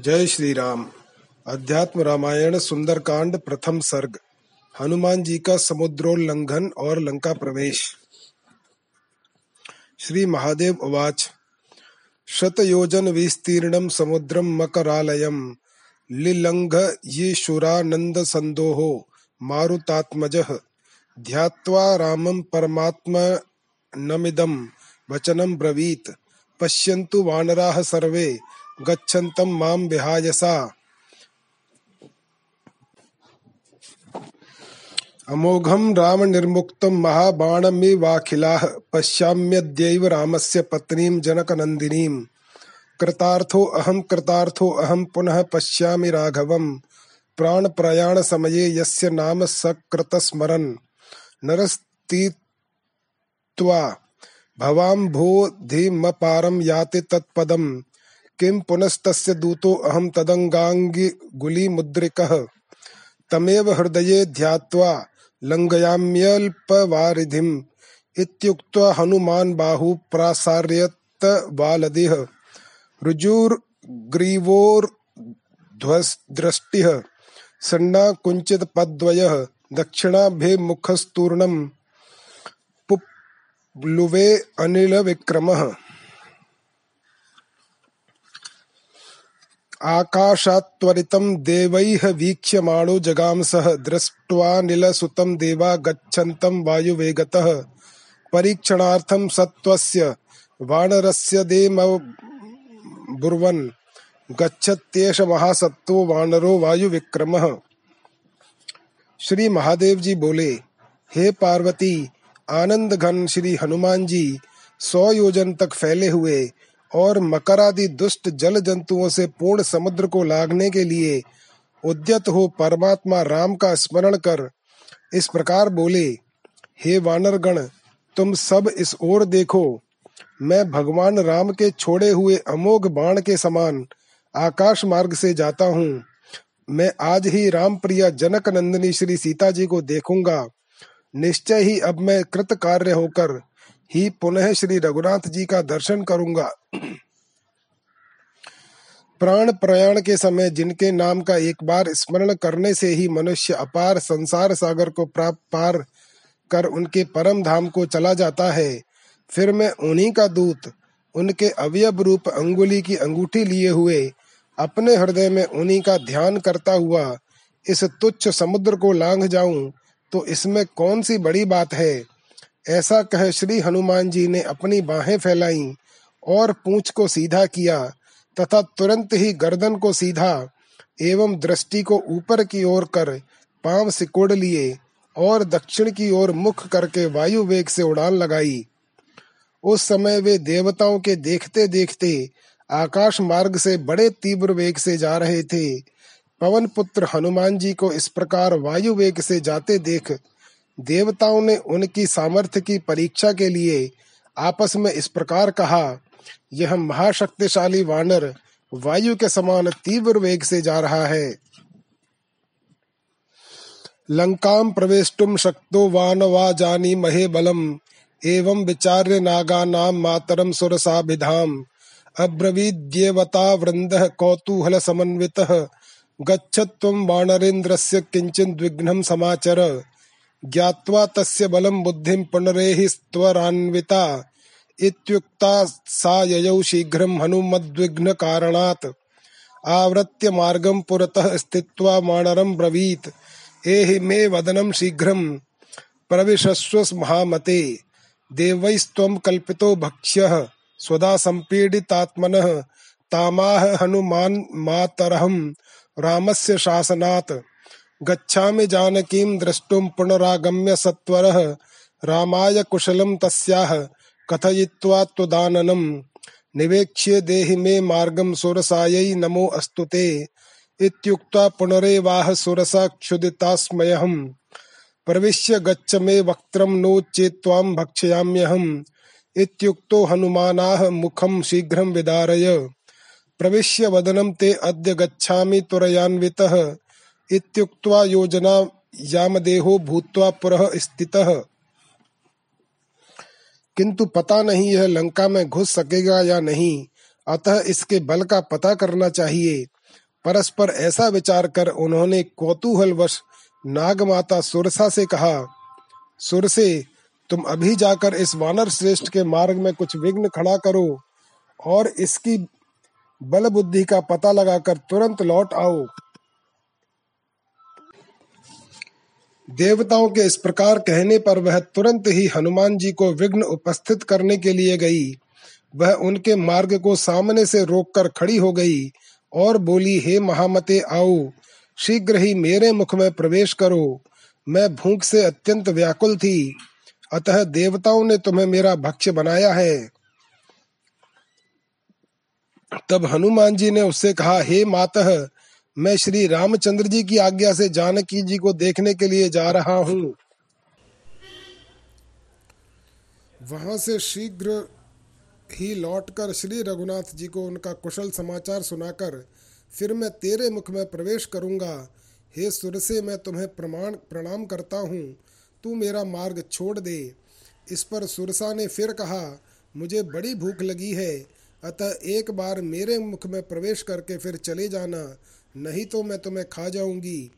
जय श्री राम अध्यात्म रामायण सुंदरकांड प्रथम सर्ग। हनुमान जी का समुद्रोल्लंघन और लंका प्रवेश। श्री महादेव उवाच। शतयोजन विस्तीर्णं समुद्रं मकरालयं। लिलङ्घ ये शुरानंद संदोहो। मारुतात्मजः। ध्यात्वा रामं परमात्मनमिदं। वचनं ब्रवीत्। पश्यन्तु वानराः सर्वे। गच्छन्तं माँ विहायसा अमोघं रामनिर्मुक्तं महाबाणमिवाखिलाः पश्याम्यद्यैव रामस्य पत्नीं जनकनन्दिनीं। कृतार्थोऽहं कृतार्थोऽहं पुनः पश्यामि राघवं। प्राणप्रयाणसमये यस्य नाम सकृतस्मरन्। नरस्तीत्वा भवाम्भोधिमपारं याति तत्पदम्। किं पुनस्तस्य दूतोऽहं तदङ्गाङ्गुलीमुद्रिकः तमेव हृदये ध्यात्वा लङ्घयाम्यल्पवारिधिम् इत्युक्त्वा हनुमान् बाहु प्रासार्यतवालदिः ऋजुर्ग्रीवोर्ध्वदृष्टिः सन्ना कुञ्चितपद्वयः दक्षिणाभिमुखस्तूर्णम् पुप्लुवे अनिलविक्रमः। आकाशात्त्वरितं देवैः वीक्ष्यमाणो जगांसः दृष्ट्वानिलसुतं देवा गच्छन्तं वायुवेगतः। परीक्षणार्थं सत्त्वस्य वानरस्येदमब्रुवन् गच्छत्येष महासत्त्वो वानरो वायुविक्रमः। श्री महादेव जी बोले, हे पार्वती आनंद घन श्री हनुमान जी सौ योजन तक फैले हुए और मकरादि दुष्ट जल जंतुओं से पूर्ण समुद्र को लागने के लिए उद्यत हो परमात्मा राम का स्मरण कर इस प्रकार बोले, हे वानर गण तुम सब इस ओर देखो। मैं भगवान राम के छोड़े हुए अमोघ बाण के समान आकाश मार्ग से जाता हूँ। मैं आज ही राम प्रिया जनक नंदिनी श्री सीता जी को देखूँगा। निश्चय ही अब मैं कृत कार्य होकर ही पुनः श्री रघुनाथ जी का दर्शन करूँगा। प्राण प्रयाण के समय जिनके नाम का एक बार स्मरण करने से ही मनुष्य अपार संसार सागर को प्राप्त पार कर उनके परम धाम को चला जाता है। फिर मैं उन्हीं का दूत, उनके अवयव रूप अंगुली की अंगूठी लिए हुए, अपने हृदय में उन्हीं का ध्यान करता हुआ, इस तुच्छ समुद्र को लांघ जाऊँ तो इसमें कौन सी बड़ी बात है? ऐसा कह श्री हनुमान जी ने अपनी बाहें फैलाई और पूंछ को सीधा किया तथा तुरंत ही गर्दन को सीधा एवं दृष्टि को ऊपर की ओर कर पाँव सिकोड़ लिए और दक्षिण की ओर मुख करके वायु वेग से उड़ान लगाई। उस समय वे देवताओं के देखते देखते आकाश मार्ग से बड़े तीव्र वेग से जा रहे थे। पवन पुत्र हनुमान जी को इस प्रकार वायु वेग से जाते देख देवताओं ने उनकी सामर्थ्य की परीक्षा के लिए आपस में इस प्रकार कहा, यह महाशक्तिशाली वानर वायु के समान तीव्र वेग से जा रहा है। लंकां प्रवेष्टुम शक्तो वान वा जानी महे बलम, एवं विचार्य नागानां मातरम सुरसाभिधाम। अब्रवीद्येवता वृंदः कौतूहल समन्वितः, गच्छत्वं वानरेन्द्रस्य किंचित् विघ्नं समाचर। ज्ञात्वा तस्य बलं बुद्धिं पुनरेहिस्त्वरान्विता इत्युक्ता सा ययौ शीघ्रं हनुमद्विघ्नकारणात्। आवृत्य मार्गं पुरतः स्थित्वा वानरं ब्रवीत्। एहि मे वदनं शीघ्रं प्रविशस्व महामते। देवैस्त्वं कल्पितो भक्ष्यः। स्वदा सम्पीडितात्मनः। तामाह हनुमान् मातरहं रामस्य शासनात्। गच्छामि जानकीं द्रष्टुं पुनरागम्य सत्वरः। रामाय कुशलं तस्याः, कथयित्वा निवेक्ष्य देहि मे मार्गं सुरसायै नमो अस्तु ते। इत्युक्त्वा पुनरेवाह सुरसा क्षुदितास्मयहम्। प्रविश्य गच्छ मे वक्त्रं नो चेत्त्वां भक्षयाम्यहम्। इत्युक्तो हनुमानाह मुखं शीघ्रं विदारय। प्रविश्य वदनं ते अद्य गच्छामि त्वरयान्वितः इत्युक्त्वा योजना यामदेहो भूत्वा पुरः स्थितः। किंतु पता नहीं यह लंका में घुस सकेगा या नहीं, अतः इसके बल का पता करना चाहिए। परस्पर ऐसा विचार कर उन्होंने कौतूहलवश नागमाता सुरसा से कहा, सुरसे, तुम अभी जाकर इस वानर श्रेष्ठ के मार्ग में कुछ विघ्न खड़ा करो और इसकी बल बुद्धि का पता लगाकर तुरंत लौट आओ। देवताओं के इस प्रकार कहने पर वह तुरंत ही हनुमान जी को विघ्न उपस्थित करने के लिए गई। वह उनके मार्ग को सामने से रोककर खड़ी हो गई और बोली, हे महामते, आओ। शीघ्र ही मेरे मुख में प्रवेश करो। मैं भूख से अत्यंत व्याकुल थी। अतः देवताओं ने तुम्हें मेरा भक्ष्य बनाया है। तब हनुमान जी ने उससे कहा, हे मातः मैं श्री रामचंद्र जी की आज्ञा से जानकी जी को देखने के लिए जा रहा हूँ। वहाँ से शीघ्र ही लौटकर श्री रघुनाथ जी को उनका कुशल समाचार सुनाकर फिर मैं तेरे मुख में प्रवेश करूँगा। हे सुर से मैं तुम्हें प्रमाण, प्रणाम करता हूँ। तू मेरा मार्ग छोड़ दे। इस पर सुरसा ने फिर कहा, मुझे बड़ी भूख लगी है। अतः एक बार मेरे मुख में प्रवेश करके फिर चले जाना। नहीं तो मैं तुम्हें खा जाऊँगी।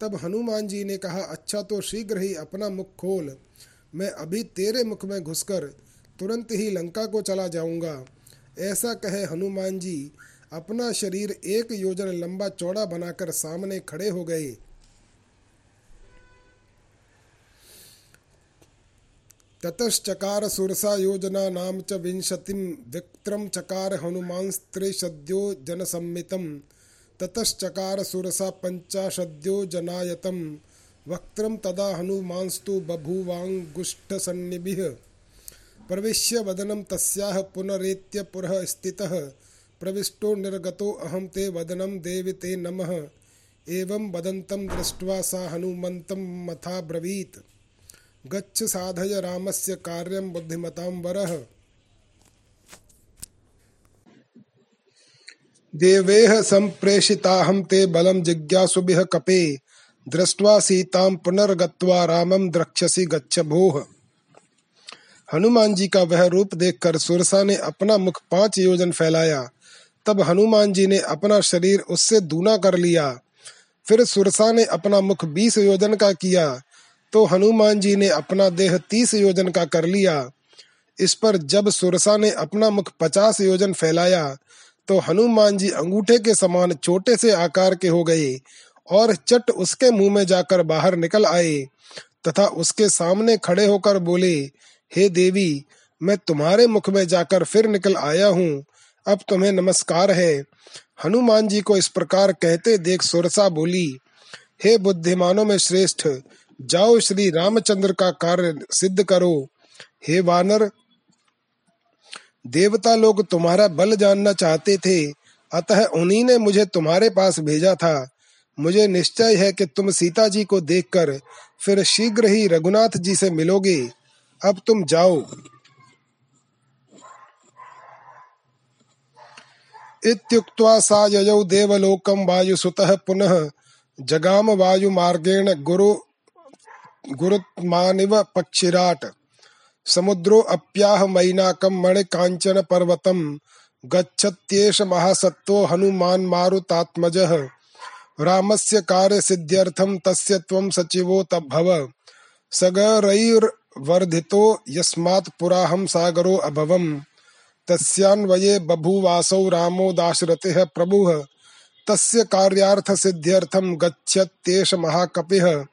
तब हनुमान जी ने कहा अच्छा तो शीघ्र ही अपना मुख खोल। मैं अभी तेरे मुख में घुसकर तुरंत ही लंका को चला जाऊँगा। ऐसा कहे हनुमान जी। अपना शरीर एक योजन लंबा चौड़ा बनाकर सामने खड़े हो गए। ततश्चकार सुरसा योजना नाम च विंशतिम विक्रम चकार हनुमांस्त्रे सद्यो जनसम्मितम। ततश्चकार सुरसा पंचाशद्यो जनायतम। वक्त्रम तदा हनुमांस्तु बभूवांगुष्ठसन्निभिः प्रविश्य वदनं तस्याः पुनरेत्य पुरः स्थितः। प्रविष्टो निर्गतो अहं ते वदनं देवि ते नमः। एवं वदन्तं दृष्ट्वा सा हनुमन्तं मथा ब्रवीत् गच्छ साधय रामस्य कार्यं बुद्धिमतां वरः। देवेह संप्रेषिताहं ते बलम जिज्ञासुभिः कपे। दृष्ट्वा सीतां पुनर्गत्वा रामम द्रक्षसी गच्छ भोह हनुमान जी का वह रूप देखकर सुरसा ने अपना मुख पाँच योजन फैलाया। तब हनुमान जी ने अपना शरीर उससे दूना कर लिया। फिर सुरसा ने अपना मुख बीस योजन का किया। तो हनुमान जी ने अपना देह तीस योजन का कर लिया। इस पर जब सुरसा ने अपना मुख पचास योजन फैलाया तो हनुमान जी अंगूठे के समान छोटे से आकार के हो गए और चट उसके मुँह में जाकर बाहर निकल आए तथा उसके सामने खड़े होकर बोले, हे देवी, मैं तुम्हारे मुख में जाकर फिर निकल आया हूँ। अब तुम्हें नमस्कार है। हनुमान जी को इस प्रकार कहते देख सुरसा बोली, हे बुद्धिमानों में श्रेष्ठ, जाओ श्री रामचंद्र का कार्य सिद्ध करो। हे वानर देवता लोग तुम्हारा बल जानना चाहते थे, अतः उन्हीं ने मुझे तुम्हारे पास भेजा था। मुझे निश्चय है कि तुम सीता जी को देखकर फिर शीघ्र ही रघुनाथ जी से मिलोगे। अब तुम जाओ। इत्युक्त्वा सा ययौ देवलोकं वायुसुतः पुनः जगाम वायुमार्गेण गुरु गुरुत्मानिव पक्षिराट। समुद्रो अप्याह मैनाकम मणिकांचन पर्वतम गच्छत्येष महासत्तो हनुमान मारुतात्मजः। रामस्य कार्य सिद्ध्यर्थम तस्य त्वं सचिवो तभव सगरैर्वर्धितो यस्मात् पुराहं सागरो अभवम्। तस्यान्वये बभूवासौ रामो दाशरथिः प्रभुः। तस्य कार्यार्थ सिद्ध्यर्थम गच्छत्येष महाकपिः।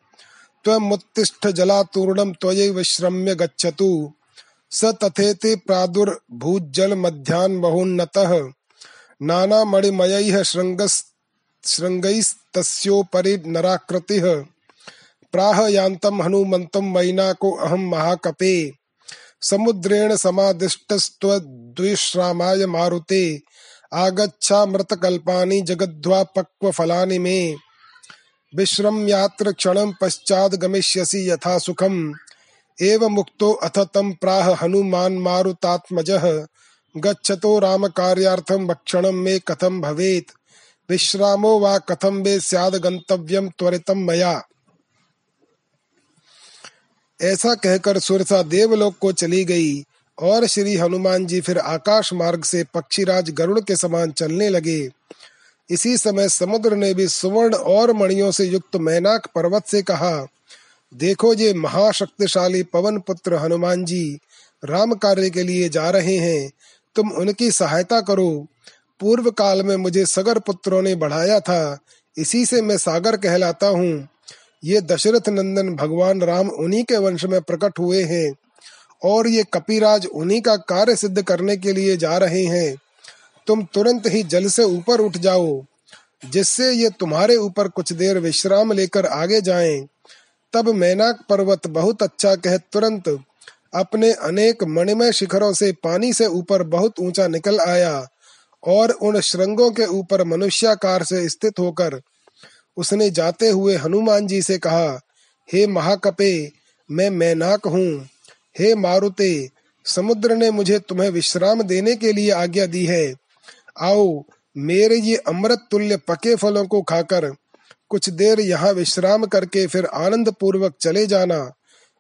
त्वमुत्तिष्ठ जलातूर्णं त्वयैव श्रम्य गच्छतु। स तथेति प्रादुर्भूज्जलमध्यान्बहुन्नतः नानामणिमयैः शृङ्गस्, शृङ्गैस्तस्योपरि नराकृतिः। प्राह यान्तं हनुमन्तं मैनाको अहं महाकपे। समुद्रेण समादिष्टस्त्वद्विश्रामाय मारुते। आगच्छामृतकल्पानि जगद्ध्वापक्वफलानि मे। विश्रम्यात्र क्षणं पश्चात् गमिष्यसि यथा सुखम्। एव मुक्तो अथ तं प्राह हनुमान् मारुतात्मजः। गच्छतो रामकार्यार्थं भक्षणं मे कथं भवेत्। विश्रामो वा कथं वे स्याद गंतव्यम त्वरितम मया। ऐसा कहकर सुरसा देवलोक को चली गई और श्री हनुमान जी फिर आकाश मार्ग से पक्षीराज गरुड़ के समान चलने लगे। इसी समय समुद्र ने भी सुवर्ण और मणियों से युक्त मैनाक पर्वत से कहा, देखो ये महाशक्तिशाली पवन पुत्र हनुमान जी, राम कार्य के लिए जा रहे हैं। तुम उनकी सहायता करो। पूर्व काल में मुझे सगर पुत्रों ने बढ़ाया था, इसी से मैं सागर कहलाता हूँ। ये दशरथ नंदन भगवान राम उन्हीं के वंश में प्रकट हुए हैं और ये कपिराज उन्हीं का कार्य सिद्ध करने के लिए जा रहे हैं। तुम तुरंत ही जल से ऊपर उठ जाओ, जिससे ये तुम्हारे ऊपर कुछ देर विश्राम लेकर आगे जाएँ। तब मैनाक पर्वत बहुत अच्छा कह तुरंत अपने अनेक मणिमय शिखरों से पानी से ऊपर बहुत ऊँचा निकल आया और उन श्रृंगों के ऊपर मनुष्याकार से स्थित होकर उसने जाते हुए हनुमान जी से कहा, हे महाकपे, मैं मैनाक हूँ हे मारुते, समुद्र ने मुझे तुम्हें विश्राम देने के लिए आज्ञा दी है आओ, मेरे ये अमृत तुल्य पके फलों को खाकर कुछ देर यहाँ विश्राम करके फिर आनंद पूर्वक चले जाना।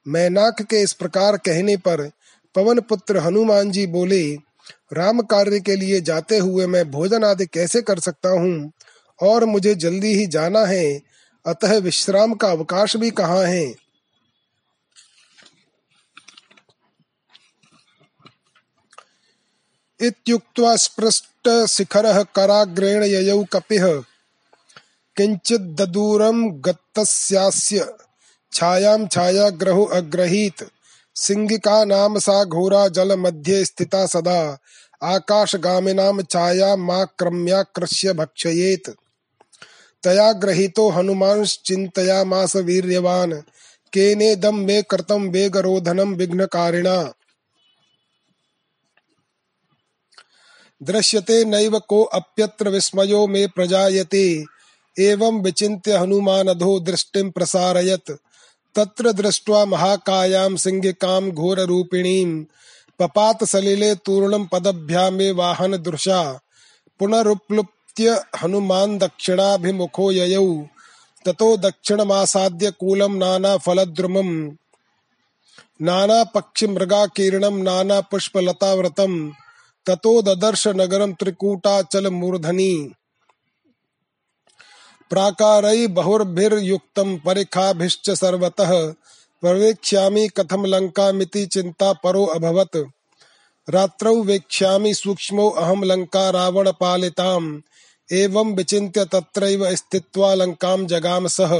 मैनाक के इस प्रकार कहने पर पवन पुत्र हनुमान जी बोले, राम कार्य के लिए जाते हुए मैं भोजन आदि कैसे कर सकता हूँ? और मुझे जल्दी ही जाना है, अतः विश्राम का अवकाश भी कहाँ है? इत्युक्त्वा स्पृष्टशिखरः कराग्रेण ययौ कपिः। किञ्चिद्दूरं गतस्यास्य छायां छायाग्रहो अग्रहीत। सिंहिका नाम सा घोरा जल मध्ये स्थिता सदा। आकाशगामिनां छायामाक्रम्याकृष्य भक्षयेत्। तया ग्रहीतो हनुमांश्चिन्तयामास वीर्यवान्। केनेदं मे कृतं वेगरोधनं विघ्नकारिणा। दृश्यते नैव को अप्यत्र विस्मयो मे प्रजायते। एवं विचिन्त्य हनुमानधो दृष्टिं प्रसारयत्। तत्र दृष्ट्वा महाकायां सिंहिकां घोररूपिणीं। पपात सलिले तूर्णं पदभ्यामे वाहन दृशा। पुनरुप्लुप्त्य हनुमान् दक्षिणाभिमुखो ययौ। ततो दक्षिणमासाद्य कूलं नानाफलद्रुमम् नानापक्षिमृगाकीर्णं नानापुष्पलताव्रतम् ततो ददर्श नगरम त्रिकूटाचल मूर्धनी। प्राकारई बहुर्भिर्युक्तम परिखाभिश्च सर्वतः। प्रवेक्ष्यामि कथम लंका मिति चिंता परो अभवत। रात्रौ वेक्ष्यामि सूक्ष्मो अहम लंका रावण पालिताम एवं विचिन्त्य तत्रैव स्थित्वा लंकाम जगाम सह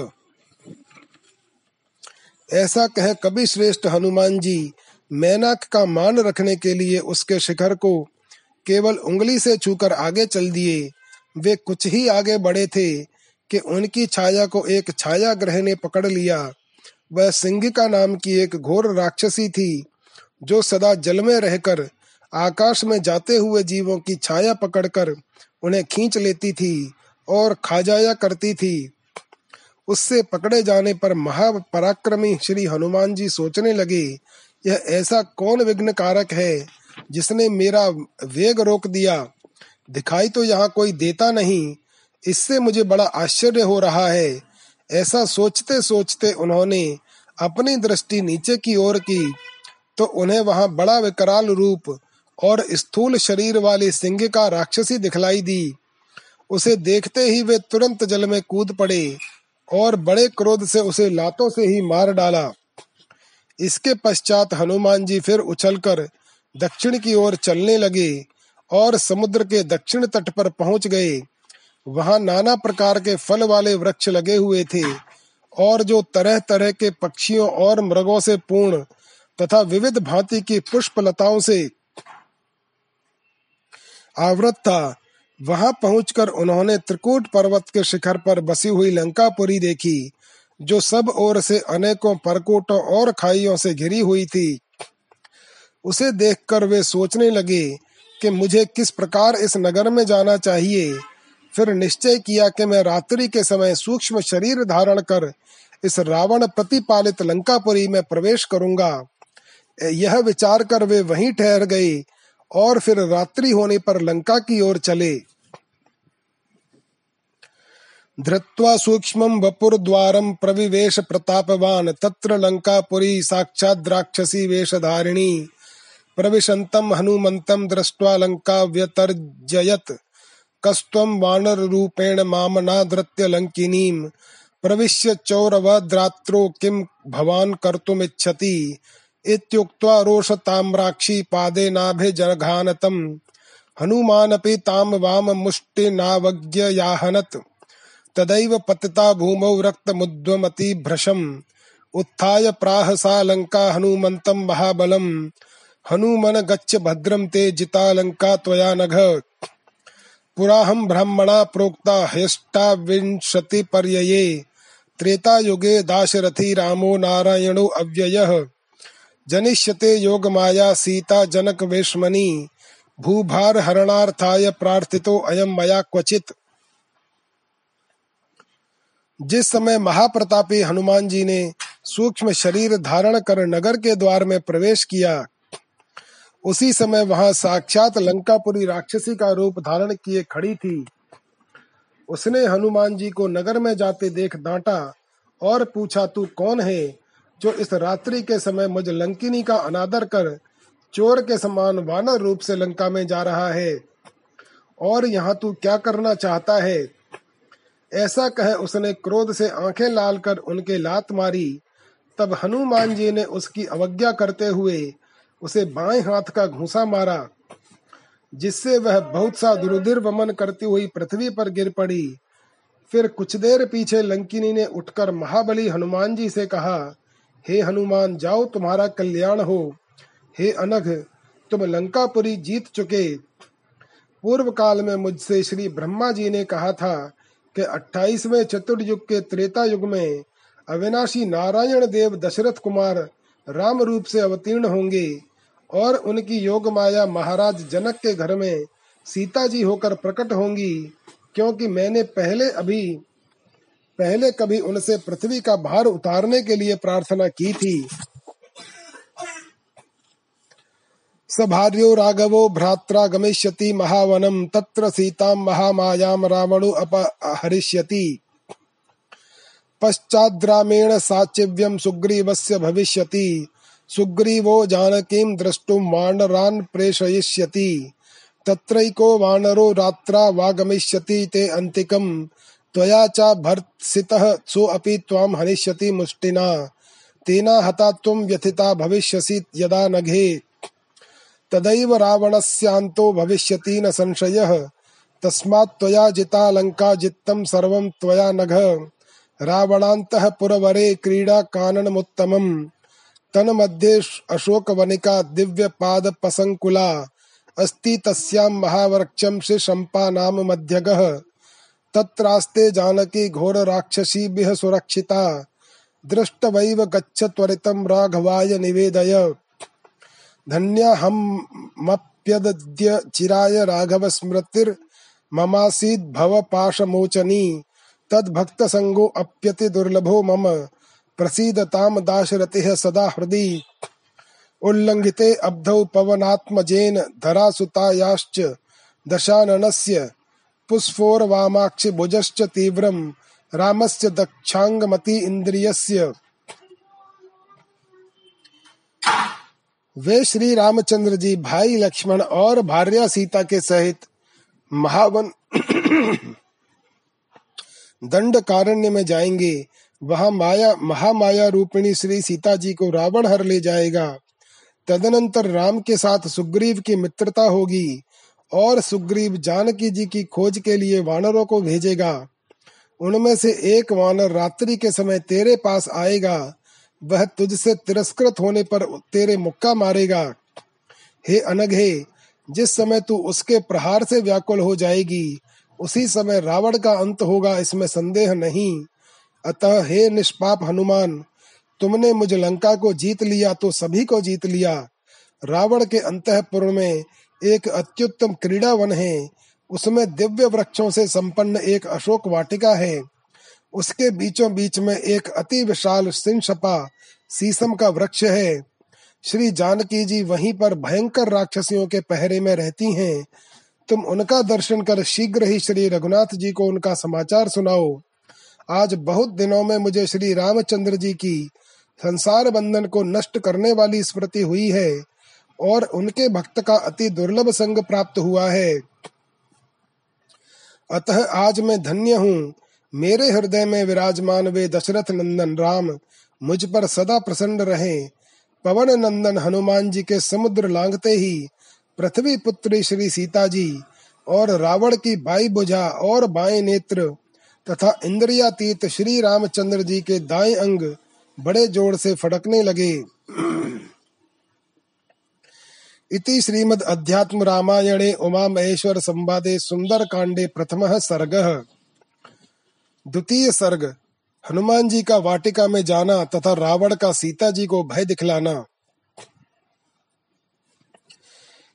ऐसा कह कवि श्रेष्ठ हनुमान जी मैनाक का मान रखने के लिए उसके शिखर को केवल उंगली से छूकर आगे चल दिए। वे कुछ ही आगे बढ़े थे कि उनकी छाया को एक छाया ग्रह ने पकड़ लिया। वह सिंगिका नाम की एक घोर राक्षसी थी, जो सदा जल में रहकर आकाश में जाते हुए जीवों की छाया पकड़कर उन्हें खींच लेती थी और खा जाया करती थी। उससे पकड़े जाने पर महापराक्रमी श्री हनुमान जी सोचने लगे, यह ऐसा कौन विघ्न कारक है जिसने मेरा वेग रोक दिया, दिखाई तो यहाँ कोई देता नहीं, इससे मुझे बड़ा आश्चर्य हो रहा है। ऐसा सोचते सोचते उन्होंने अपनी दृष्टि नीचे की ओर की तो उन्हें वहाँ बड़ा विकराल रूप और स्थूल शरीर वाली सिंह का राक्षसी दिखलाई दी। उसे देखते ही वे तुरंत जल में कूद पड़े और बड़े क्रोध से उसे लातों से ही मार डाला। इसके पश्चात हनुमान जी फिर उछलकर दक्षिण की ओर चलने लगे और समुद्र के दक्षिण तट पर पहुँच गए। वहाँ नाना प्रकार के फल वाले वृक्ष लगे हुए थे और जो तरह तरह के पक्षियों और मृगों से पूर्ण तथा विविध भांति की पुष्प लताओं से आवृत था। वहाँ पहुंचकर उन्होंने त्रिकूट पर्वत के शिखर पर बसी हुई लंकापुरी देखी, जो सब ओर से अनेकों परकोटों और खाइयों से घिरी हुई थी। उसे देखकर वे सोचने लगे कि मुझे किस प्रकार इस नगर में जाना चाहिए। फिर निश्चय किया कि मैं रात्रि के समय सूक्ष्म शरीर धारण कर इस रावण प्रतिपालित लंकापुरी में प्रवेश करूँगा। यह विचार कर वे वहीं ठहर गए और फिर रात्रि होने पर लंका की ओर चले। धृत्वा सूक्ष्मं वपुर्द्वारं प्रविवेश प्रतापवान, तत्र लंकापुरी साक्षात द्राक्षसी वेशधारिणी। प्रविशन्तं हनुमन्तं दृष्ट्वा लङ्का व्यतर्जयत् कस्त्वं वानररूपेण मामनादृत्य लङ्किनीम्। प्रविश्य चौरवद्रात्रो किं भवान् कर्तुमिच्छति। इत्युक्त्वा रोषताम्राक्षी पादेनाभिजघानतम् हनुमानपि तां वाममुष्टिनावज्ञयाहनत्। तदैव पतिता भूमौ रक्तमुद्वमति भृशम् उत्थाय प्राह सा लङ्का हनुमन्तं महाबलम्। हनुमन गच्छ भद्रं ते जितालंका त्वया नघ। पुराहं ब्राह्मणा प्रोक्ता ह्यष्टाविंशतिपर्यये त्रेतायुगे दाशरथी रामो नारायणो अव्ययः। जनिष्यते योगमाया सीता जनक वेश्मनि। भूभार हरणार्थाय प्रार्थितो अयम मया क्वचित। जिस समय महाप्रतापी हनुमान जी ने सूक्ष्म शरीर धारण कर नगर के द्वार में प्रवेश किया उसी समय वहाँ साक्षात लंकापुरी राक्षसी का रूप धारण किए खड़ी थी। उसने हनुमान जी को नगर में जाते देख डांटा और पूछा, तू कौन है जो इस रात्रि के समय मुझ लंकिनी का अनादर कर चोर के समान वानर रूप से लंका में जा रहा है? और यहाँ तू क्या करना चाहता है? ऐसा कह उसने क्रोध से आँखें लाल कर उनके लात मारी। तब हनुमान जी ने उसकी अवज्ञा करते हुए उसे बाएँ हाथ का घूसा मारा, जिससे वह बहुत सा दुरुधिर वमन करती हुई पृथ्वी पर गिर पड़ी। फिर कुछ देर पीछे लंकिनी ने उठकर महाबली हनुमान जी से कहा, हे हनुमान, जाओ, तुम्हारा कल्याण हो। हे अनघ, तुम लंकापुरी जीत चुके। पूर्व काल में मुझसे श्री ब्रह्मा जी ने कहा था कि अट्ठाईसवें चतुर्युग के त्रेता युग में अविनाशी नारायण देव दशरथ कुमार राम रूप से अवतीर्ण होंगे। और उनकी योग माया महाराज जनक के घर में सीता जी होकर प्रकट होंगी, क्योंकि मैंने पहले अभी, पहले कभी उनसे पृथ्वी का भार उतारने के लिए प्रार्थना की थी। सभार्यो राघवो भ्रात्रा गमिष्यति महावनम तत्र सीतां महामायां रावणो अपहरिष्यति पश्चाद्रामेण साचिव्यम सुग्रीवस्य भविष्यति। सुग्रीवो जानकीं द्रष्टुं वानरान् प्रेषयिष्यति। तत्रैको वानरो रात्रा वागमिष्यति ते अन्तिकम् त्वया च भर्त्सितः सोऽपि त्वां हनिष्यति मुष्टिना। तेना हता त्वं व्यथिता भविष्यसि यदा नघे। तदैव रावणस्यान्तो भविष्यति न संशयः। तस्मात् त्वया जिता लङ्का जित्तं सर्वं त्वया नघ। रावणान्तः पुरवरे क्रीडा काननमुत्तमम्। तन्मध्ये अशोकवनिका दिव्यपादपसङ्कुला अस्ति तस्यां महावृक्षं श्रीशम्पा नाम मध्यगः। तत्रास्ते जानकी घोरराक्षसीभिः सुरक्षिता। दृष्टवैव गच्छ त्वरितं राघवाय निवेदय। धन्याहमप्यदद्य चिराय राघव स्मृतिर्ममासीद् भवपाशमोचनी तद्भक्तसङ्गो अप्यति दुर्लभो मम। प्रसीदताम दाशरथिः सदा हृदि। उल्लङ्घिते अब्धौ पवनात्मजेन धरासुतायाश्च दशाननस्य पुष्पोर्वामाक्षि भुजश्च तीव्रं रामस्य दक्षाङ्गमति इन्द्रियस्य। वे श्री रामचंद्र जी भाई लक्ष्मण और भार्या सीता के सहित महावन दंड कारण्य में जाएँगे। वहाँ माया, महामाया रूपिणी श्री सीता जी को रावण हर ले जाएगा। तदनंतर राम के साथ सुग्रीव की मित्रता होगी और सुग्रीव जानकी जी की खोज के लिए वानरों को भेजेगा। उनमें से एक वानर रात्रि के समय तेरे पास आएगा। वह तुझसे तिरस्कृत होने पर तेरे मुक्का मारेगा। हे अनघे, जिस समय तू उसके प्रहार से व्याकुल हो जाएगी, उसी समय रावण का अंत होगा, इसमें संदेह नहीं। अतः हे निष्पाप हनुमान, तुमने मुझ लंका को जीत लिया तो सभी को जीत लिया। रावण के अंतपुर में एक अत्युत्तम क्रीड़ा वन है। उसमें दिव्य वृक्षों से संपन्न एक अशोक वाटिका है। उसके बीचों बीच में एक अति विशाल सिंशपा सीसम का वृक्ष है। श्री जानकी जी वहीं पर भयंकर राक्षसियों के पहरे में रहती हैं। तुम उनका दर्शन कर शीघ्र ही श्री रघुनाथ जी को उनका समाचार सुनाओ। आज बहुत दिनों में मुझे श्री रामचंद्र जी की संसार बंधन को नष्ट करने वाली स्मृति हुई है और उनके भक्त का अति दुर्लभ संग प्राप्त हुआ है। अतः आज मैं धन्य हूँ। मेरे हृदय में विराजमान वे दशरथ नंदन राम मुझ पर सदा प्रसन्न रहे। पवन नंदन हनुमान जी के समुद्र लांगते ही पृथ्वी पुत्री श्री सीता जी और रावण की बाई बुझा और बाएँ नेत्र तथा इंद्रियातीत श्री रामचंद्र जी के दाएँ अंग बड़े ज़ोर से फड़कने लगे। इति श्रीमद् अध्यात्म रामायणे उमा महेश्वर संवादे सुंदर कांडे प्रथम सर्ग। द्वितीय सर्ग, हनुमान जी का वाटिका में जाना तथा रावण का सीता जी को भय दिखलाना।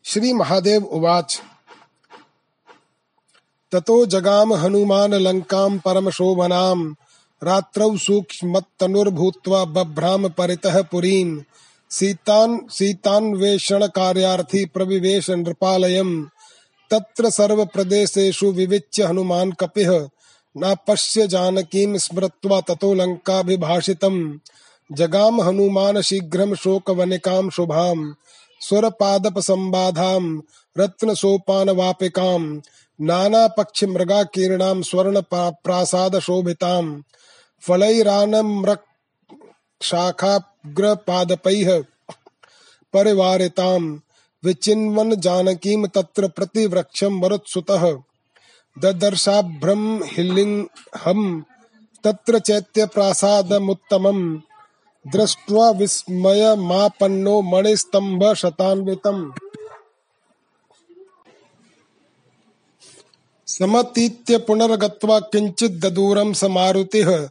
श्री महादेव उवाच। ततो जगाम हनुमान लंकाम परम शोभनाम। रात्रौ सूक्ष्मत्तनुर्भूत्वा बभ्राम परितः पुरीम। सीतान, सीतान्वेषण कार्यार्थी प्रविवेश नृपालयम। तत्र सर्व प्रदेशेषु विविच्य हनुमान कपिः। न पश्य जानकीं स्मृत्वा ततो लङ्काभिभाषितम्। जगाम हनुमान शीघ्रं शोकवनिकां शुभां सुरपादपसम्बाधां रत्नसोपानवापिकां नानापक्षिमृगाकीर्णां स्वर्णप्रासादशोभितां फलैरानम्रक् शाखाग्रपादपैः परिवारिताम् विचिन्वन् जानकीम् तत्र प्रतिवृक्षम् मरुत्सुतः, ददर्शाभ्रम् हिलिङ्हम् तत्र चैत्य चैत्यप्रासादमुत्तमम्, दृष्ट्वा विस्मयमापन्नो मणिस्तम्भशतान्वितम्। समतीत्य पुनर्गत्वा किञ्चित् ददूरम् समारुतिः।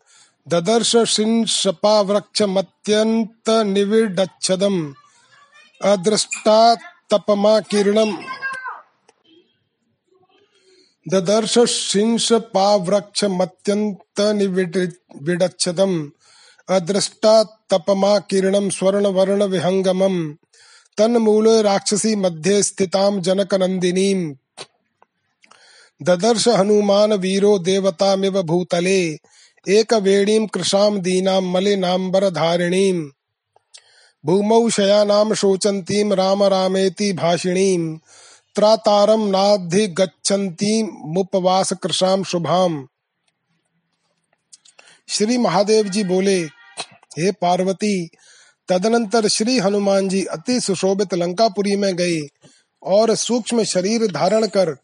ददर्श शिंशपावृक्षमत्यन्तनिविडच्छदम् अदृष्टा तपमाकीर्णम् ददर्श शिंशपावृक्षमत्यन्तनिविडच्छदम् अदृष्टा तपमाकीर्णम् स्वर्णवर्णविहङ्गमम्। तन्मूले राक्षसी मध्ये स्थितां जनकनन्दिनीम्। ददर्श हनुमान वीरो देवतामिव भूतले एक वेणीम वेणीं कृशां दीनां मलिनाम्बरधारिणीं भूमौ शयानां शोचन्तीं राम रामेति भाषिणीं, त्रातारं नाधिगच्छन्तीमुपवास कृशां शुभाम श्री महादेव जी बोले, हे पार्वती, तदनंतर श्री हनुमान जी अति सुशोभित लंकापुरी में गए और सूक्ष्म शरीर धारण कर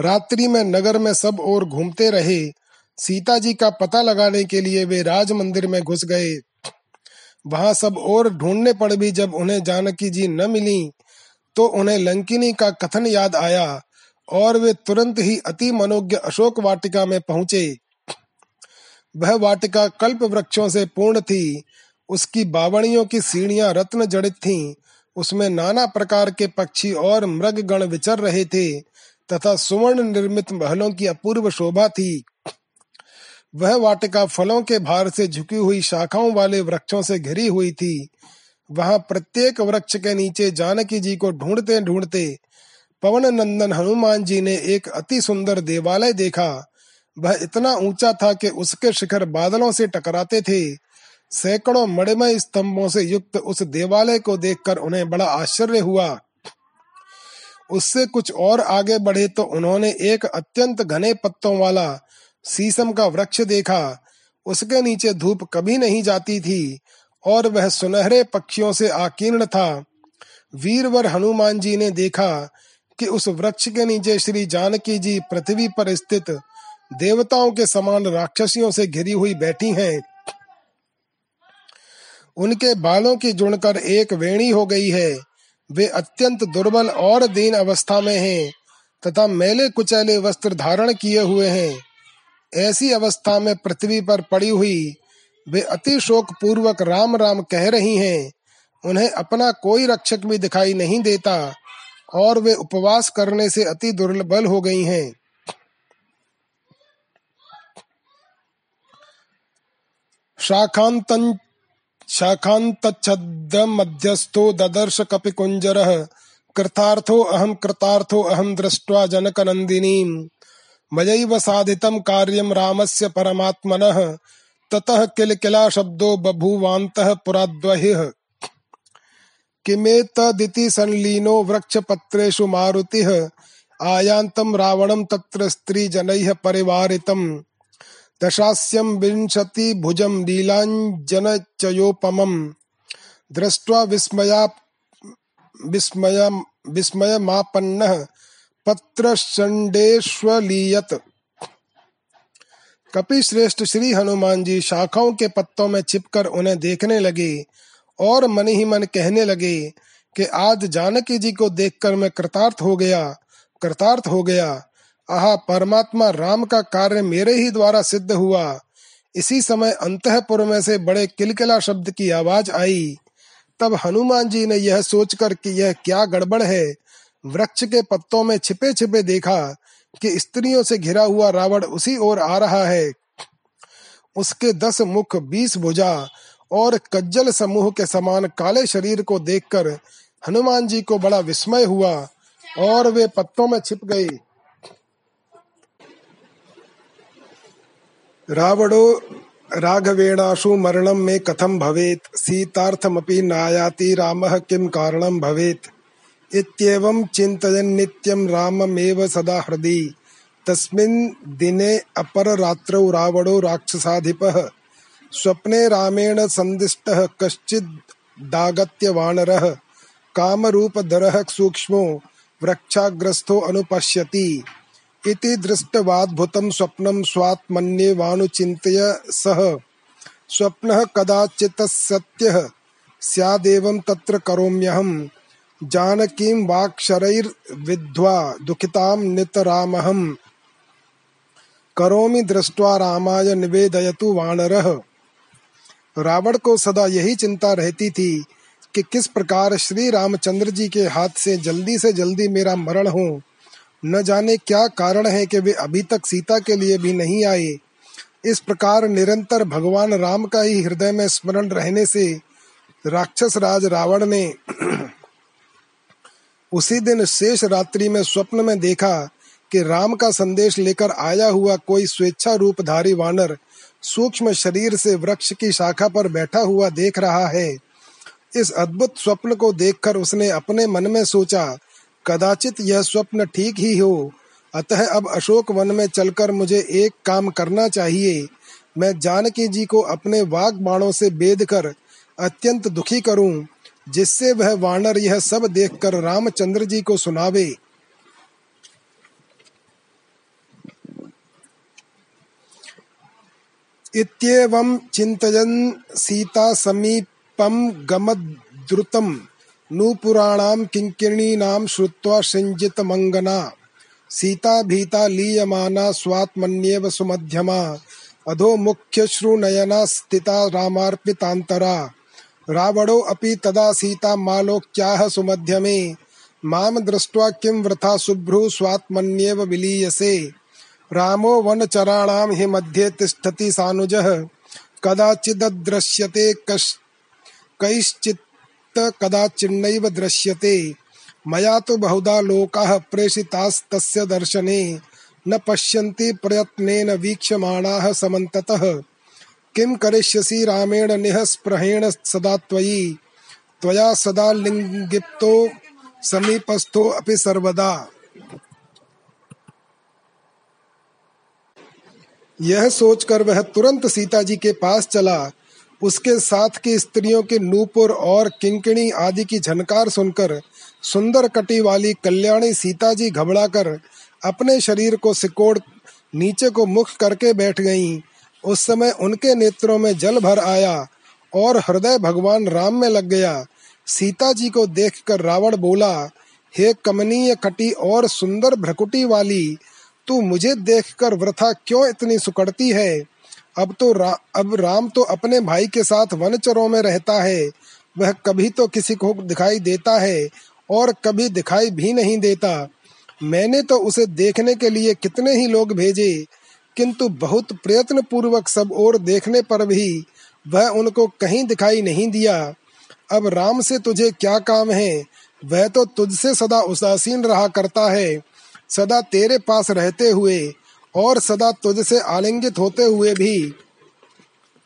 रात्रि में नगर में सब ओर घूमते रहे। सीता जी का पता लगाने के लिए वे राज मंदिर में घुस गए। वहाँ सब और ढूँढने पर भी जब उन्हें जानकी जी न मिली तो उन्हें लंकिनी का कथन याद आया और वे तुरंत ही अति मनोज्ञ अशोक वाटिका में पहुँचे। वह वाटिका कल्प वृक्षों से पूर्ण थी। उसकी बावणियों की सीढ़ियाँ रत्न जड़ित थीं। उसमें नाना प्रकार के पक्षी और मृग गण विचर रहे थे। तथा सुवर्ण निर्मित महलों की अपूर्व शोभा थी। वह वाटिका फलों के भार से झुकी हुई शाखाओं वाले वृक्षों से घिरी हुई थी। वहाँ प्रत्येक वृक्ष के नीचे जानकी जी को ढूंढते ढूंढते पवन नंदन हनुमान जी ने एक अति सुंदर देवालय देखा। वह इतना ऊँचा था कि उसके शिखर बादलों से टकराते थे। सैकड़ों मणिमय स्तंभों से युक्त उस देवालय को देखकर उन्हें बड़ा आश्चर्य हुआ। उससे कुछ और आगे बढ़े तो उन्होंने एक अत्यंत घने पत्तों वाला सीसम का वृक्ष देखा। उसके नीचे धूप कभी नहीं जाती थी और वह सुनहरे पक्षियों से आकीर्ण था। वीरवर हनुमान जी ने देखा कि उस वृक्ष के नीचे श्री जानकी जी पृथ्वी पर स्थित देवताओं के समान राक्षसियों से घिरी हुई बैठी हैं। उनके बालों की जुड़कर एक वेणी हो गई है। वे अत्यंत दुर्बल और दीन अवस्था में हैं, तथा मेले कुचैले वस्त्र धारण किए हुए हैं। ऐसी अवस्था में पृथ्वी पर पड़ी हुई वे अति शोक पूर्वक राम राम कह रही हैं, उन्हें अपना कोई रक्षक भी दिखाई नहीं देता, और वे उपवास करने से अति दुर्बल हो गई हैं। शाखांत शाखान्तच्छद्मध्यस्थो ददर्श कपिकुञ्जरः कृतार्थो अहम कृतार्थो अहम दृष्ट्वा जनकनन्दिनीम्। मयैव साधितं कार्यं रामस्य परमात्मनः। ततः किल किला शब्दो बभूवान्तः पुराद्वहिः। किमेतदिति संलीनो वृक्षपत्रेषु मारुतिः। आयान्तम् रावणं तत्र स्त्रीजनैः परिवारितम्। दशास्यं विंशतिभुजं लीलाञ्जनचयोपमम् दृष्ट्वा विस्मया विस्मय विस्मयमापन्नः पत्रशण्डेष्वलीयत कपि श्रेष्ठ श्री हनुमान जी शाखाओं के पत्तों में छिपकर उन्हें देखने लगे और मन ही मन कहने लगे कि आज जानकी जी को देखकर मैं कृतार्थ हो गया, कृतार्थ हो गया। आह, परमात्मा राम का कार्य मेरे ही द्वारा सिद्ध हुआ। इसी समय अंतपुर में से बड़े किलकिला शब्द की आवाज़ आई। तब हनुमान जी ने यह सोचकर कि यह क्या गड़बड़ है, वृक्ष के पत्तों में छिपे छिपे देखा कि स्त्रियों से घिरा हुआ रावण उसी ओर आ रहा है। उसके दस मुख बीस भुजा और कज्जल समूह के समान काले शरीर को देखकर हनुमान जी को बड़ा विस्मय हुआ और वे पत्तों में छिप गए। रावणो राघवेणाशु मरणम में कथम भवेत? सीतार्थमपि नायाति रामः किम कारणम भवेत? इत्येवं चिन्तयन् नित्यं राममेव सदा हृदि। तस्मिन् दिने अपररात्रौ रावणो राक्षसाधिपः। स्वप्ने रामेण सन्दिष्टः कश्चिद्दागत्य वानरः कामरूपधरः सूक्ष्मो, वृक्षाग्रस्थो अनुपश्यति। इति दृष्टवाद्भुतं स्वप्नं स्वात्मन्येवानुचिन्तय सः। स्वप्नः कदाचित् सत्यः। स्यादेवं तत्र करोम्यहम् जानकीं वाक्शरैर्विद्ध्वा दुःखितां नितरामहम् करोमि दृष्ट्वा रामाय निवेदयतु वानरः। रावण को सदा यही चिंता रहती थी कि किस प्रकार श्री रामचंद्र जी के हाथ से जल्दी से जल्दी मेरा मरण हो। न जाने क्या कारण है कि वे अभी तक सीता के लिए भी नहीं आए। इस प्रकार निरंतर भगवान राम का ही हृदय में स्मरण रहने से राक्षस राज रावण ने उसी दिन शेष रात्रि में स्वप्न में देखा कि राम का संदेश लेकर आया हुआ कोई स्वेच्छा रूपधारी वानर सूक्ष्म शरीर से वृक्ष की शाखा पर बैठा हुआ देख रहा है। इस अद्भुत स्वप्न को देखकर उसने अपने मन में सोचा कदाचित यह स्वप्न ठीक ही हो। अतः अब अशोक वन में चलकर मुझे एक काम करना चाहिए। मैं जानकी जी को अपने वाग बाणों से बेद कर अत्यंत दुखी करूँ, जिससे वह वानर यह सब देखकर रामचंद्र जी को सुनावे। इत्येवं चिन्तयन् सीता समीपम गमद्रुतं नूपुराणां किङ्किणीनां श्रुत्वा सिञ्जितमङ्गना सीता भीता लीयमाना स्वात्मन्येव सुमध्यमा। अधो मुख्यश्रुनयना स्थिता रावणो अपि तदा सीता मालोक्याः सुमध्यमे। माम दृष्ट्वा किं वृथा शुभ्रू स्वात्मन्येव विलीयसे। रामो वनचराणां हि मध्ये तिष्ठति सानुजः। कश् कैश्चित् कदाचिन्नैव दृश्यते। मया तु बहुधा लोकाः प्रेषितास्तस्य दर्शने न पश्यन्ति प्रयत्नेन वीक्षमाणाः समन्ततः। किं करिष्यसि रामेण निःस्पृहेण सदा त्वयि? त्वया सदा लिंगिप्तो समीपस्थो अपि सर्वदा। यह सोचकर वह तुरंत सीता जी के पास चला। उसके साथ की स्त्रियों के नूपुर और किंकिणी आदि की झनकार सुनकर सुंदर कटी वाली कल्याणी सीता जी घबराकर अपने शरीर को सिकोड़ नीचे को मुख करके बैठ गईं। उस समय उनके नेत्रों में जल भर आया और हृदय भगवान राम में लग गया। सीता जी को देखकर रावण बोला, हे कमनीय कटी और सुंदर भ्रकुटी वाली, तू मुझे देखकर वृथा क्यों इतनी सुकड़ती है? अब तो रा, अब राम तो अपने भाई के साथ वनचरों में रहता है। वह कभी तो किसी को दिखाई देता है और कभी दिखाई भी नहीं देता। मैंने तो उसे देखने के लिए कितने ही लोग भेजे किंतु बहुत प्रयत्न पूर्वक सब और देखने पर भी वह उनको कहीं दिखाई नहीं दिया। अब राम से तुझे क्या काम है? वह तो तुझसे सदा उदासीन रहा करता है। सदा तेरे पास रहते हुए और सदा तुझसे आलिंगित होते हुए भी,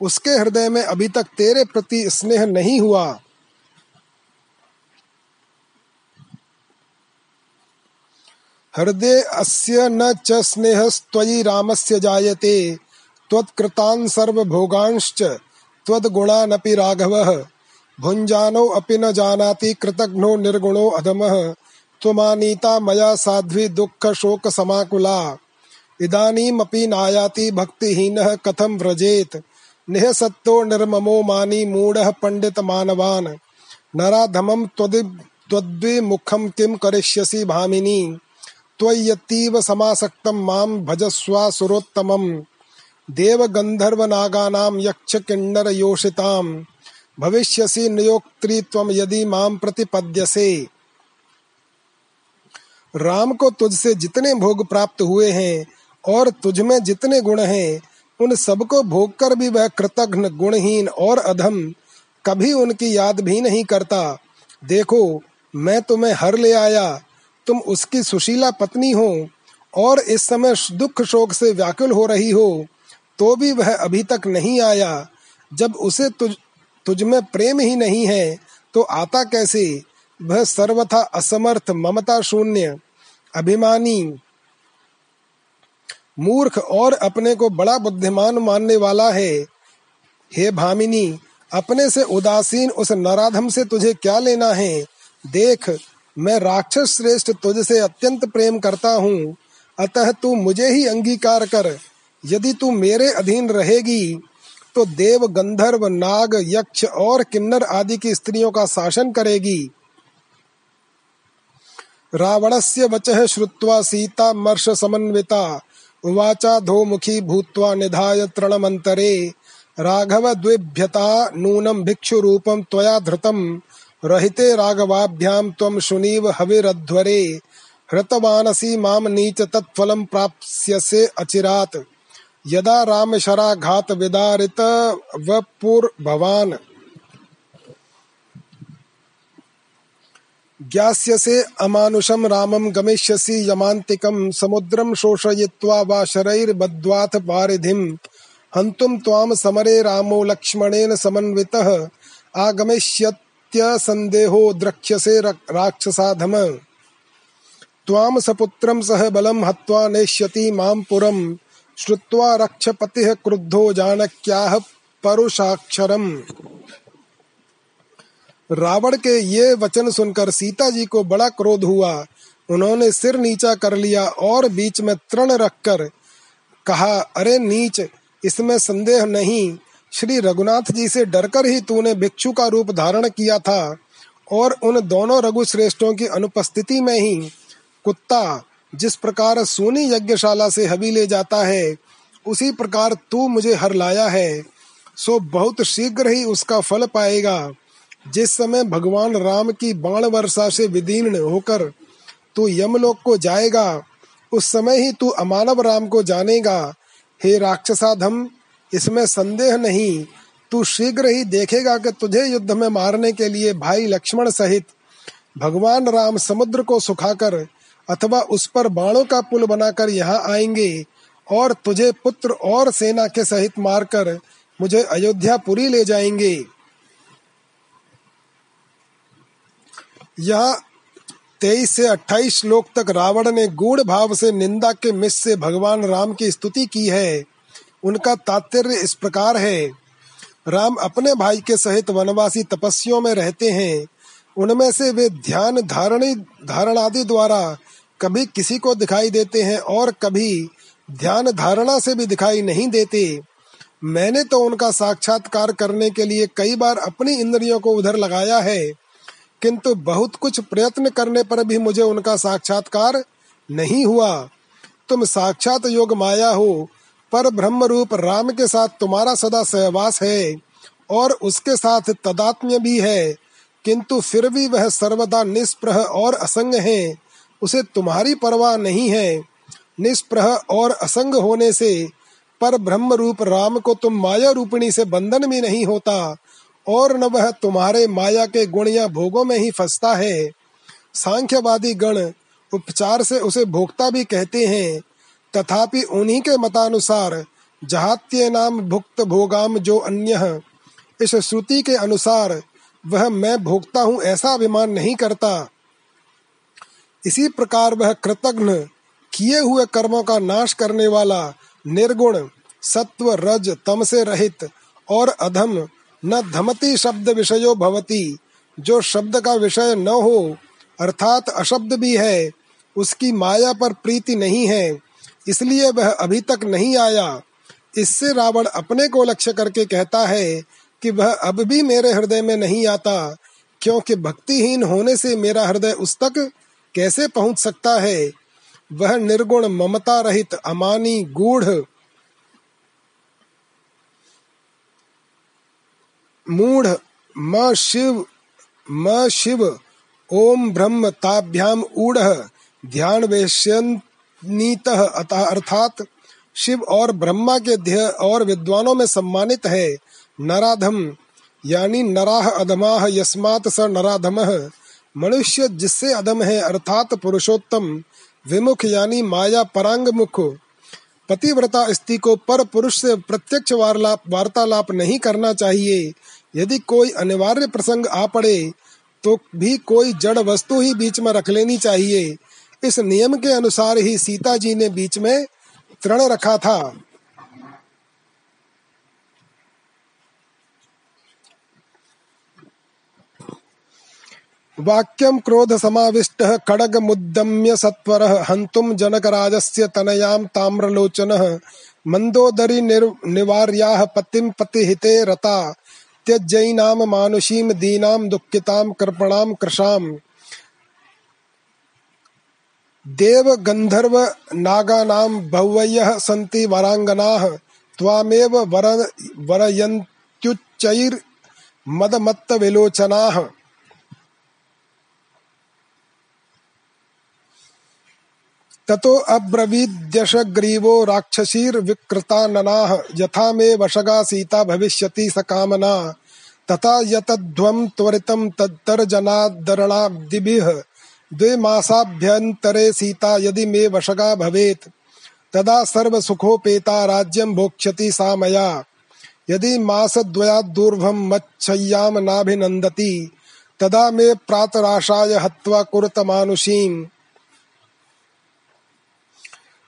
उसके हृदय में अभी तक तेरे प्रति स्नेह नहीं हुआ। हृदय अस्य न च स्नेहस्त्वयि रामस्य जायते त्वत्कृतान् सर्वभोगांश्च त्वद्गुणानपि राघवः। भुञ्जानो अपि न जानाति कृतघ्नो निर्गुणो अधमः, त्वमानीता मया साध्वी दुःख शोक समाकुला इदानीमपि नायाति भक्तिहीनः कथं व्रजेत? निःसत्तो निर्ममो मानी मूढः पंडित मानवान् नराधमं त्वद्विमुखं किं करिष्यसि भामिनी? त्वय्यतीव समासक्तं माँ भजस्वासुरोत्तमम् देवगन्धर्वनागानां यक्षकिन्नरयोषितां भविष्यसि नियोक्त्री त्वं यदि माँ प्रतिपद्यसे। राम को तुझसे जितने भोग प्राप्त हुए हैं और तुझ में जितने गुण हैं, उन सबको भोग कर भी वह कृतघ्न, गुणहीन और अधम, कभी उनकी याद भी नहीं करता। देखो, मैं तुम्हें हर ले आया, तुम उसकी सुशीला पत्नी हो, और इस समय दुख शोक से व्याकुल हो रही हो तो भी वह अभी तक नहीं आया। जब उसे तुझ तुझ में प्रेम ही नहीं है तो आता कैसे? वह सर्वथा असमर्थ, ममता शून्य, अभिमानी मूर्ख और अपने को बड़ा बुद्धिमान मानने वाला है। हे भामिनी, अपने से उदासीन उस नराधम से तुझे क्या लेना है? देख, मैं राक्षस श्रेष्ठ तुझसे अत्यंत प्रेम करता हूँ। अतः तू मुझे ही अंगीकार कर। यदि तू मेरे अधीन रहेगी तो देव गंधर्व, नाग, यक्ष और किन्नर आदि की स्त्रियों का शासन करेगी। रावणस्य वचः श्रुत्वा सीता मर्ष समन्विता। उवाचा धोमुखी भूत्वा निधाय तृणमन्तरे। राघव द्विभ्यता नूनं भिक्षुरूपं त्वया धृतम् रहिते राघवाभ्यां त्वं शुनीव हविरध्वरे। हृतवानसी माम नीच तत्फलं प्राप्स्यसे अचिरात्। यदा रामशराघात विदारित वपुर्भवान्। ज्ञास्यसे अमानुषं रामं गमिष्यसि यमान्तिकं समुद्रं शोषयित्वा वा शरैर्बद्ध्वाथ वारिधिं हन्तुं त्वां समरे रामो लक्ष्मणेन समन्वितः। आगमिष्यत्यसन्देहो द्रक्ष्यसे राक्षसाधम। त्वां सपुत्रं सह बलं हत्वा नेष्यति माँ पुरम् श्रुत्वा रक्षपतिः क्रुद्धो जानक्याः परुषाक्षरम्। रावण के ये वचन सुनकर सीता जी को बड़ा क्रोध हुआ। उन्होंने सिर नीचा कर लिया और बीच में तृण रखकर कहा, अरे नीच, इसमें संदेह नहीं। श्री रघुनाथ जी से डरकर ही तूने भिक्षु का रूप धारण किया था और उन दोनों रघु श्रेष्ठों की अनुपस्थिति में ही कुत्ता, जिस प्रकार सोनी यज्ञशाला से हबी ले जाता है, उसी प्रकार तू मुझे हर लाया है। सो बहुत शीघ्र ही उसका फल पाएगा। जिस समय भगवान राम की बाण वर्षा से विदीर्ण होकर तू यमलोक को जाएगा, उस समय ही तू अमानव राम को जानेगा। हे राक्षसाधम, इसमें संदेह नहीं, तू शीघ्र ही देखेगा कि तुझे युद्ध में मारने के लिए भाई लक्ष्मण सहित भगवान राम समुद्र को सुखाकर अथवा उस पर बाणों का पुल बनाकर यहाँ आएँगे और तुझे पुत्र और सेना के सहित मारकर मुझे अयोध्या पुरी ले जाएँगे। यह तेईस से अट्ठाईस श्लोक तक रावण ने गूढ़ भाव से निंदा के मिस से भगवान राम की स्तुति की है। उनका तात्पर्य इस प्रकार है। राम अपने भाई के सहित वनवासी तपस्याओं में रहते हैं। उनमें से वे ध्यान धारणी धारण आदि द्वारा कभी किसी को दिखाई देते हैं और कभी ध्यान धारणा से भी दिखाई नहीं देते। मैंने तो उनका साक्षात्कार करने के लिए कई बार अपनी इंद्रियों को उधर लगाया है। किंतु बहुत कुछ प्रयत्न करने पर भी मुझे उनका साक्षात्कार नहीं हुआ। तुम साक्षात योग माया हो, पर ब्रह्म रूप राम के साथ तुम्हारा सदा सहवास है और उसके साथ तदात्म्य भी है। किंतु फिर भी वह सर्वदा निष्प्रह और असंग है। उसे तुम्हारी परवाह नहीं है। निष्प्रह और असंग होने से पर ब्रह्म रूप राम को तुम माया रूपिणी से बंधन भी नहीं होता। और न वह तुम्हारे माया के गुण या भोगों में ही फंसता है। सांख्यवादी गण उपचार से उसे भोक्ता भी कहते हैं। तथापि उन्हीं के मतानुसार जहात्य नाम भुक्त भोगाम जो अन्य इस श्रुति के अनुसार वह मैं भोगता हूँ ऐसा अभिमान नहीं करता। इसी प्रकार वह कृतघ्न किए हुए कर्मों का नाश करने वाला निर्गुण सत्व रज तम से रहित और अधम न धमती शब्द विषयो भवती। जो शब्द का विषय न हो, अर्थात अशब्द भी है, उसकी माया पर प्रीति नहीं है, इसलिए वह अभी तक नहीं आया। इससे रावण अपने को लक्ष्य करके कहता है कि वह अब भी मेरे हृदय में नहीं आता, क्योंकि भक्तिहीन होने से मेरा हृदय उस तक कैसे पहुँच सकता है? वह निर्गुण ममता रहित अमानी गूढ़ मूढ़ म शिव म शिव, ओम ब्रह्म ताभ्याम ऊढ़ ध्यान वेश्यनीत अर्थात शिव और ब्रह्मा के और विद्वानों में सम्मानित है। नराधम, यानी नराह अधमाह यस्मात स नराधम। मनुष्य जिससे अधम है, अर्थात पुरुषोत्तम, विमुख यानी माया परांग मुख पतिव्रता स्त्री को पर पुरुष से प्रत्यक्ष वार्तालाप नहीं करना चाहिए। यदि कोई अनिवार्य प्रसंग आ पड़े तो भी कोई जड़ वस्तु ही बीच में रख लेनी चाहिए। इस नियम के अनुसार ही सीता जी ने बीच में तृण रखा था। वाक्यम क्रोध समाविष्ट खड़ग मुद्दम्य सत्वर हंतुम जनकराजस्य तनयाम ताम्रलोचन मंदोदरी निवार्या पतिम पतिहिते रता, त्यजैनाम मानुषीम दीनाम दुःखिताम कृपणाम कृशाम। देव गंधर्व नागानाम भव्यः सन्ति वरांगनाः त्वामेव वर वरयन्त्युच्चैर् ततो अब्रवीद्यशग्रीवो राक्षसीर्विकृताननाः यथा मे वशगा सीता भविष्यति स कामना। तथा यतध्वं त्वरितं तत्तर्जनादरणाब्दिभिः द्विमासाभ्यन्तरे सीता यदि मे वशगा भवेत्, तदा सर्वसुखोपेता राज्यं भोक्ष्यति सा मया। यदि मासद्वयाद्दूर्ध्वं मच्छय्यां तदा मे प्रातराशाय हत्वा कुरुतमानुषीम्।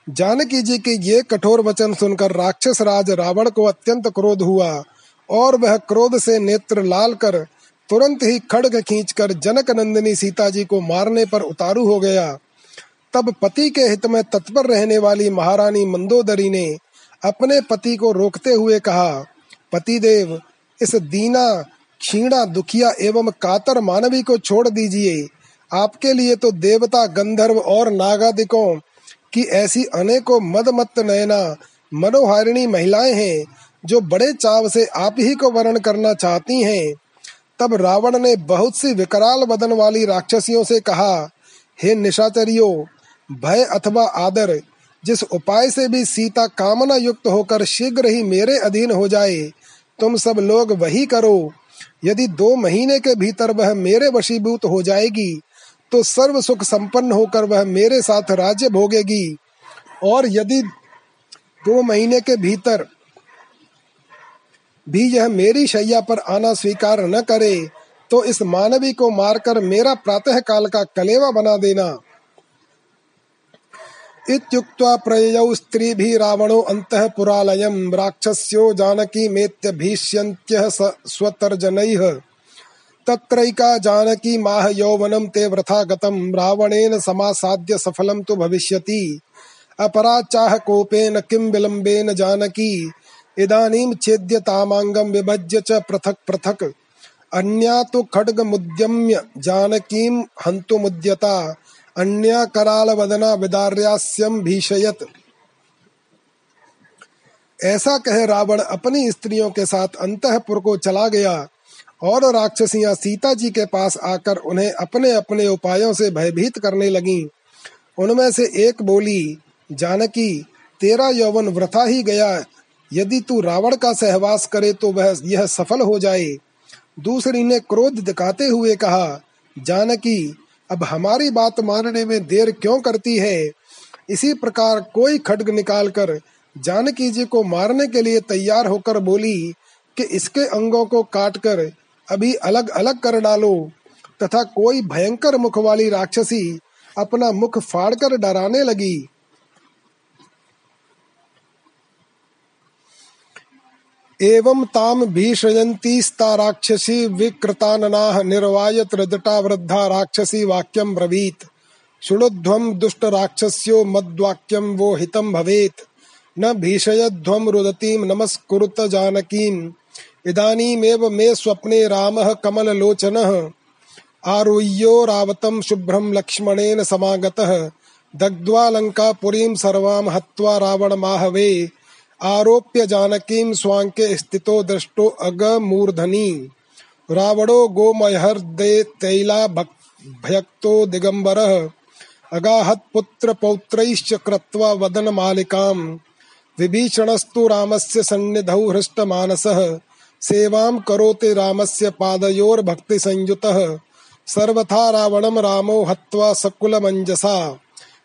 जानकी जी के ये कठोर वचन सुनकर राक्षस राज रावण को अत्यंत क्रोध हुआ और वह क्रोध से नेत्र लाल कर तुरंत ही खड़ग खींचकर जनक नंदिनी सीता जी को मारने पर उतारू हो गया। तब पति के हित में तत्पर रहने वाली महारानी मंदोदरी ने अपने पति को रोकते हुए कहा पति देव इस दीना, क्षीणा, दुखिया एवं कातर मानवी को छोड़ दीजिए। आपके लिए तो देवता, गंधर्व और नागादिकों कि ऐसी अनेकों मदमत्त नयना, मनोहारिणी महिलाएँ हैं, जो बड़े चाव से आप ही को वर्ण करना चाहती हैं। तब रावण ने बहुत सी विकराल बदन वाली राक्षसियों से कहा, हे निशाचरियो, भय अथवा आदर, जिस उपाय से भी सीता कामना युक्त होकर शीघ्र ही मेरे अधीन हो जाए, तुम सब लोग वही करो। यदि दो महीने के भीतर वह मेरे वशीभूत हो जाएगी तो सर्व सुख संपन्न होकर वह मेरे साथ राज्य भोगेगी। और यदि दो महीने के भीतर भी यह मेरी शैया पर आना स्वीकार न करे तो इस मानवी को मारकर मेरा प्रातः काल का कलेवा बना देना। इत्युक्त्वा प्रययौ स्त्रीभिः रावणो अन्तः पुरालयं राक्षस्यो जानकी मेत्य भीष्यन्त्यः स्वतर्जनैः। तत्रैका जानकी माह यौवनं ते वृथा गतं रावणेन समासाद्य सफलं तु भविष्यति। अपराचाह कोपेन किं विलम्बेन जानकी। इदानीं छेद्य तामाङ्गं विभज्य च पृथक पृथक। अन्या तु खड्गमुद्यम्य जानकीं हन्तुमुद्यता। अन्या करालवदना विदार्यास्यं भीषयत्। ऐसा कह रावण अपनी स्त्रियों के साथ अंतपुर को चला गया। और राक्षसियाँ सीता जी के पास आकर उन्हें अपने अपने उपायों से भयभीत करने लगीं। उनमें से एक बोली, जानकी, तेरा यौवन वृथा ही गया। यदि तू रावण का सहवास करे तो वह यह सफल हो जाए। दूसरी ने क्रोध दिखाते हुए कहा, जानकी, अब हमारी बात मानने में देर क्यों करती है? इसी प्रकार कोई खड्ग निकालकर जानकी जी को मारने के लिए तैयार होकर बोली कि इसके अंगों को काटकर अभी अलग अलग कर डालो, तथा कोई भयंकर मुख वाली राक्षसी अपना मुख फाड़कर डराने लगी। एवं ताम भीषयन्तीस्ता राक्षसी विकृताननाः निर्वाय त्रिदटा वृद्धा राक्षसी वाक्यम ब्रवीत। शृणुध्वम दुष्ट राक्षस्यो मद्वाक्यम वो हितम भवेत। न भीषयध्वम रुदतीम नमस्कुरुत जानकीम इदानीमेव मे स्वप्ने रामः कमललोचनः। आरुह्यो रावतं शुभ्रं लक्ष्मणेन समागतः। दग्ध्वा लङ्कापुरीं सर्वां हत्वा रावणमाहवे। आरोप्य जानकीं स्वाङ्के स्थितो दृष्टो अगमूर्धनि रावणो गोमयहर्दे तैला भयक्तो दिगम्बरः। अगाहत्पुत्रपौत्रैश्च कृत्वा वदनमालिकाम्। विभीषणस्तु रामस्य सन्निधौ हृष्टमानसः। सेवां करोति रामस्य पादयोर्भक्तिसंयुतः। सर्वथा रावणं रामो हत्वा सकुलमञ्जसा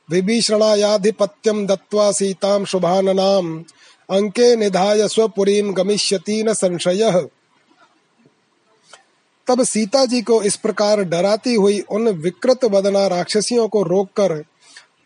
विभीषणायाधिपत्यं दत्त्वा सीतां शुभाननाम्। अंके निधाय स्वपुरीं गमिष्यति न संशयः। तब सीता जी को इस प्रकार डराती हुई उन विकृत वदना राक्षसियों को रोककर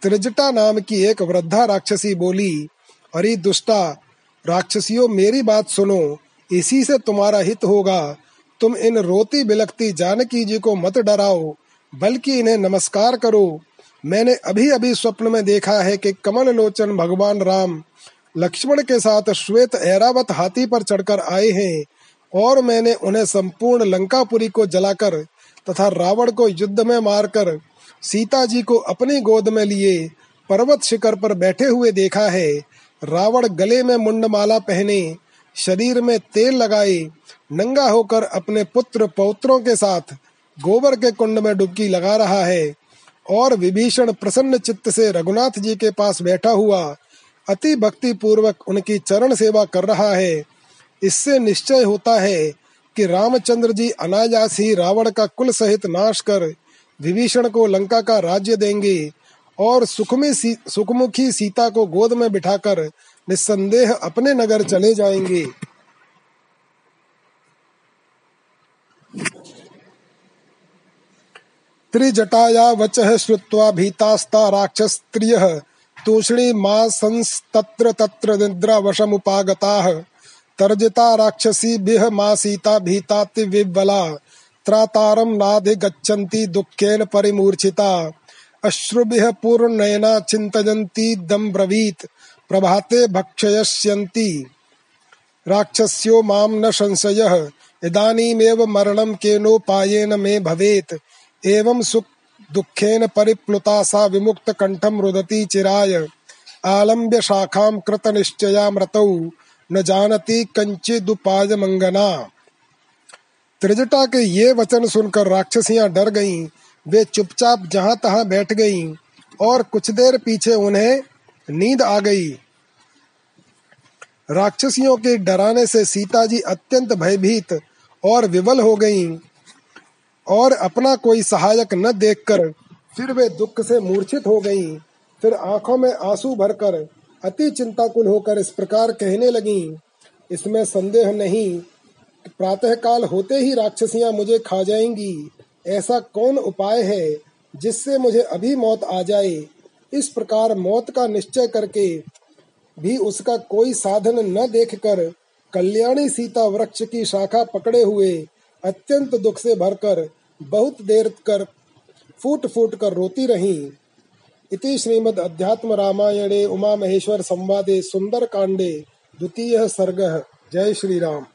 त्रिजटा नाम की एक वृद्धा राक्षसी बोली, अरे दुष्टा, राक्षसियों मेरी बात सुनो इसी से तुम्हारा हित होगा। तुम इन रोती बिलकती जानकी जी को मत डराओ, बल्कि इन्हें नमस्कार करो। मैंने अभी अभी स्वप्न में देखा है कि कमल लोचन भगवान राम लक्ष्मण के साथ श्वेत ऐरावत हाथी पर चढ़कर आए हैं, और मैंने उन्हें संपूर्ण लंकापुरी को जलाकर तथा रावण को युद्ध में मारकर सीता जी को अपनी गोद में लिए पर्वत शिखर पर बैठे हुए देखा है। रावण गले में मुंडमाला पहने शरीर में तेल लगाई नंगा होकर अपने पुत्र पौत्रों के साथ गोबर के कुंड में डुबकी लगा रहा है और विभीषण प्रसन्न चित्त से रघुनाथ जी के पास बैठा हुआ अति भक्ति पूर्वक उनकी चरण सेवा कर रहा है। इससे निश्चय होता है कि रामचंद्र जी अनायास ही रावण का कुल सहित नाश कर विभीषण को लंका का राज्य देंगे और सुखमी सी, सुखमुखी सीता को गोद में बिठाकर निस्संदेह अपने नगर चले जाएँगे। त्रिजटाया वच श्रुत्वा भीतास्ता राक्षस्त्रिय, तूषणी माँ संस्तत्र तत्र निद्रा वशमुपागताः तर्जिता राक्षसी बिह मा सीता भीताति विबला त्रातारम नाधिगच्छन्ति दुःखेन परिमूर्छिता। अश्रुभिः पूर्णनयना चिन्तयन्ती दम ब्रवीत प्रभाते भक्षयस्यन्ति। राक्षस्यो माम न संशयः। इदानीमेव मरणं केनोपायेन मे भवेत्। एवं सुख दुःखेन परिप्लुता सा विमुक्त कंठम रुदती चिराय। आलम्ब्य शाखां कृतनिश्चया मृतौ। न जानती कंचिदुपाय मंगना त्रिजटा के ये वचन सुनकर राक्षसियाँ डर गईं। वे चुपचाप जहाँ तहां बैठ गईं और कुछ देर पीछे उन्हें नींद आ गई। राक्षसियों के डराने से सीता जी अत्यंत भयभीत और विवल हो गईं और अपना कोई सहायक न देखकर फिर वे दुख से मूर्छित हो गईं। फिर आँखों में आँसू भरकर अति चिंताकुल होकर इस प्रकार कहने लगी, इसमें संदेह नहीं प्रातः काल होते ही राक्षसियाँ मुझे खा जाएँगी। ऐसा कौन उपाय है जिससे मुझे अभी मौत आ जाए? इस प्रकार मौत का निश्चय करके भी उसका कोई साधन न देखकर कल्याणी सीता वृक्ष की शाखा पकड़े हुए अत्यंत दुख से भरकर बहुत देर कर फूट फूट कर रोती रही। इति श्रीमद् अध्यात्म रामायणे उमा महेश्वर संवादे सुंदर कांडे द्वितीय सर्ग। जय श्री राम